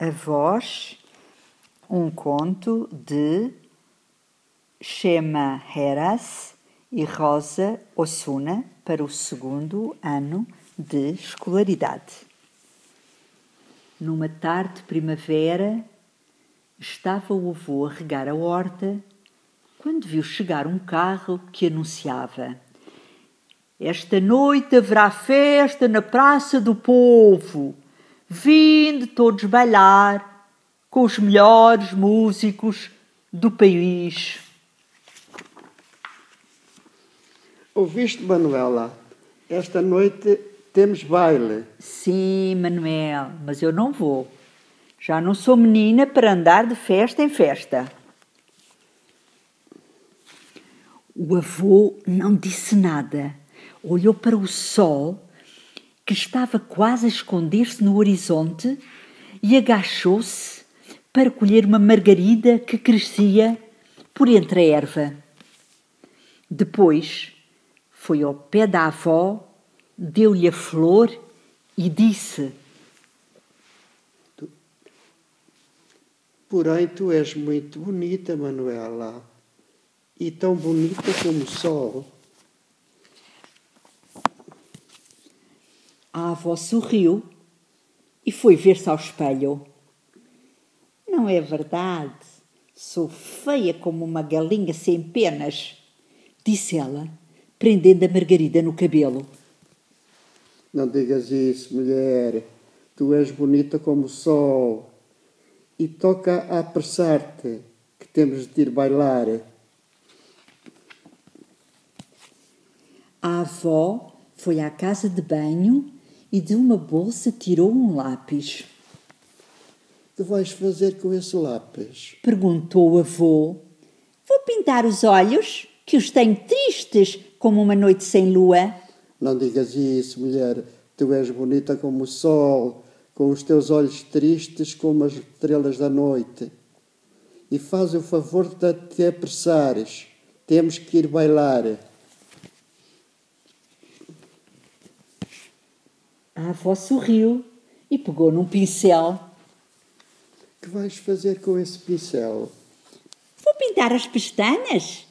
A voz, um conto de Shema Heras e Rosa Osuna para o segundo ano de escolaridade. Numa tarde de primavera, estava o avô a regar a horta quando viu chegar um carro que anunciava: Esta noite haverá festa na Praça do Povo. Vinde todos bailar com os melhores músicos do país. Ouviste, Manuela? Esta noite temos baile. Sim, Manuel, mas eu não vou. Já não sou menina para andar de festa em festa. O avô não disse nada. Olhou para o sol, que estava quase a esconder-se no horizonte, e agachou-se para colher uma margarida que crescia por entre a erva. Depois foi ao pé da avó, deu-lhe a flor e disse: Porém, tu és muito bonita, Manuela e tão bonita como o sol. A avó sorriu e foi ver-se ao espelho. Não é verdade. Sou feia como uma galinha sem penas, disse ela, prendendo a Margarida no cabelo. Não digas isso, mulher. Tu és bonita como o sol. E toca a apressar-te, que temos de ir bailar. A avó foi à casa de banho e de uma bolsa tirou um lápis. Que vais fazer com esse lápis? Perguntou o avô. Vou pintar os olhos, que os tenho tristes como uma noite sem lua. Não digas isso, mulher. Tu és bonita como o sol, com os teus olhos tristes como as estrelas da noite. E faz o favor de te apressares. Temos que ir bailar. A avó sorriu e pegou num pincel. Que vais fazer com esse pincel? Vou pintar as pestanas,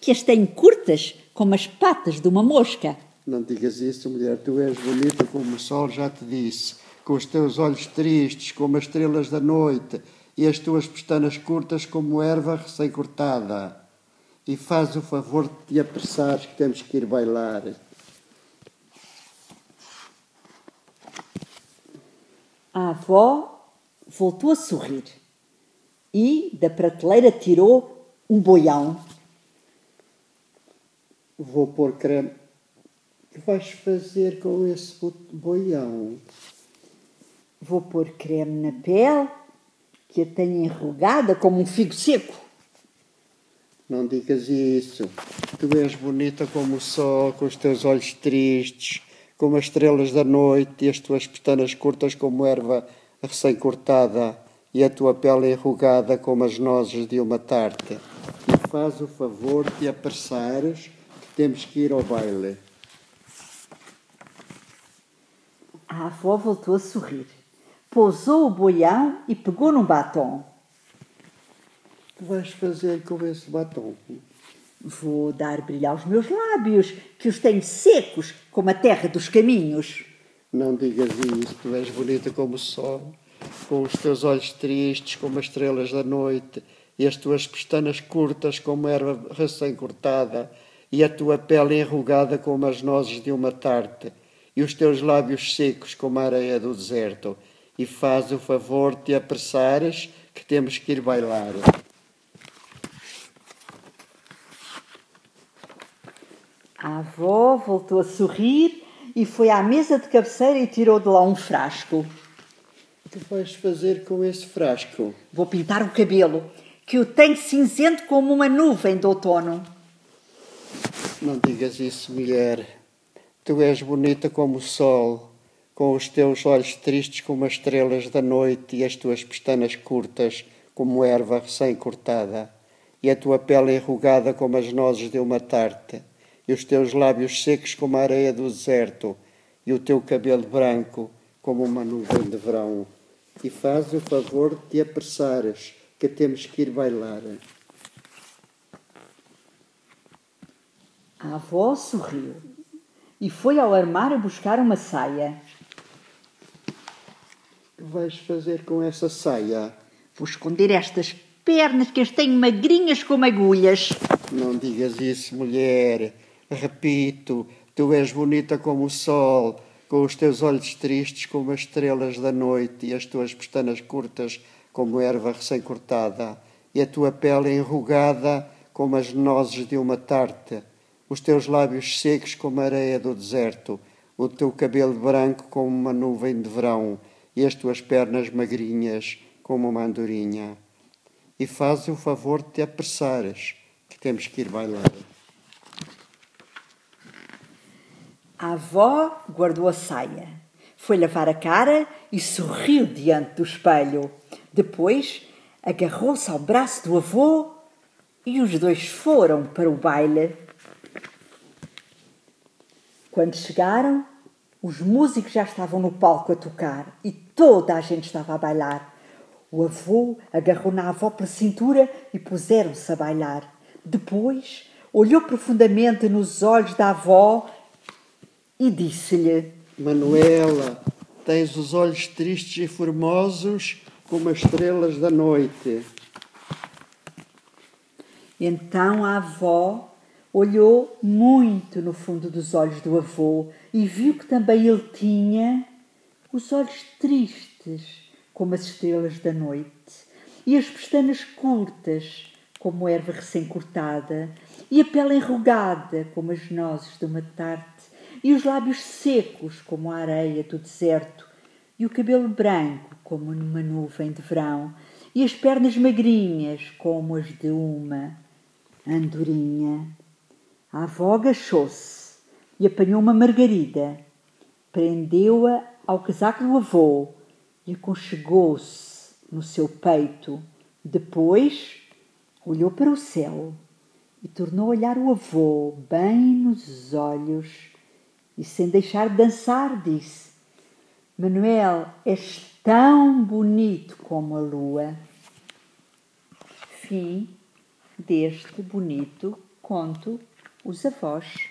que as tenho curtas como as patas de uma mosca. Não digas isso, mulher. Tu és bonita como o sol, já te disse. Com os teus olhos tristes como as estrelas da noite e as tuas pestanas curtas como erva recém-cortada. E faz o favor de te apressares que temos que ir bailar. A avó voltou a sorrir e da prateleira tirou um boião. Vou pôr creme. O que vais fazer com esse boião? Vou pôr creme na pele, que a tenho enrugada como um figo seco. Não digas isso. Tu és bonita como o sol, com os teus olhos tristes, como as estrelas da noite, e as tuas pestanas curtas como erva recém-cortada, e a tua pele enrugada como as nozes de uma tarte. E faz o favor de apressares, que temos que ir ao baile. A avó voltou a sorrir, pousou o boião e pegou num batom. O que vais fazer com esse batom? Vou dar brilho aos meus lábios, que os tenho secos como a terra dos caminhos. Não digas isso, tu és bonita como o sol, com os teus olhos tristes como as estrelas da noite, e as tuas pestanas curtas como erva recém-cortada, e a tua pele enrugada como as nozes de uma tarte, e os teus lábios secos como a areia do deserto. E faz o favor de te apressares, que temos que ir bailar. A avó voltou a sorrir e foi à mesa de cabeceira e tirou de lá um frasco. O que vais fazer com esse frasco? Vou pintar o cabelo, que o tenho cinzento como uma nuvem de outono. Não digas isso, mulher. Tu és bonita como o sol, com os teus olhos tristes como as estrelas da noite e as tuas pestanas curtas como erva recém-cortada, e a tua pele enrugada como as nozes de uma tarte e os teus lábios secos como a areia do deserto, e o teu cabelo branco como uma nuvem de verão. e faz o favor de te apressares, que temos que ir bailar. A avó sorriu e foi ao armário buscar uma saia. O que vais fazer com essa saia? Vou esconder estas pernas que as tenho magrinhas como agulhas. Não digas isso, mulher. Repito, tu és bonita como o sol, com os teus olhos tristes como as estrelas da noite e as tuas pestanas curtas como erva recém-cortada e a tua pele enrugada como as nozes de uma tarte os teus lábios secos como a areia do deserto, o teu cabelo branco como uma nuvem de verão e as tuas pernas magrinhas como uma andorinha. E faz o favor de te apressares, que temos que ir bailar. A avó guardou a saia, foi lavar a cara e sorriu diante do espelho. Depois agarrou-se ao braço do avô e os dois foram para o baile. Quando chegaram, os músicos já estavam no palco a tocar e toda a gente estava a bailar. O avô agarrou na avó pela cintura e puseram-se a bailar. Depois olhou profundamente nos olhos da avó e disse-lhe: Manuela, tens os olhos tristes e formosos como as estrelas da noite. Então a avó Olhou muito no fundo dos olhos do avô e viu que também ele tinha os olhos tristes, como as estrelas da noite, e as pestanas curtas, como erva recém-cortada, e a pele enrugada, como as nozes de uma tarte, e os lábios secos, como a areia do deserto, e o cabelo branco, como numa nuvem de verão, e as pernas magrinhas, como as de uma andorinha. A avó agachou-se e apanhou uma margarida, prendeu-a ao casaco do avô e aconchegou-se no seu peito. Depois olhou para o céu e tornou a olhar o avô bem nos olhos e, sem deixar de dançar, disse: Manuel, és tão bonito como a lua. Fim deste bonito conto os avós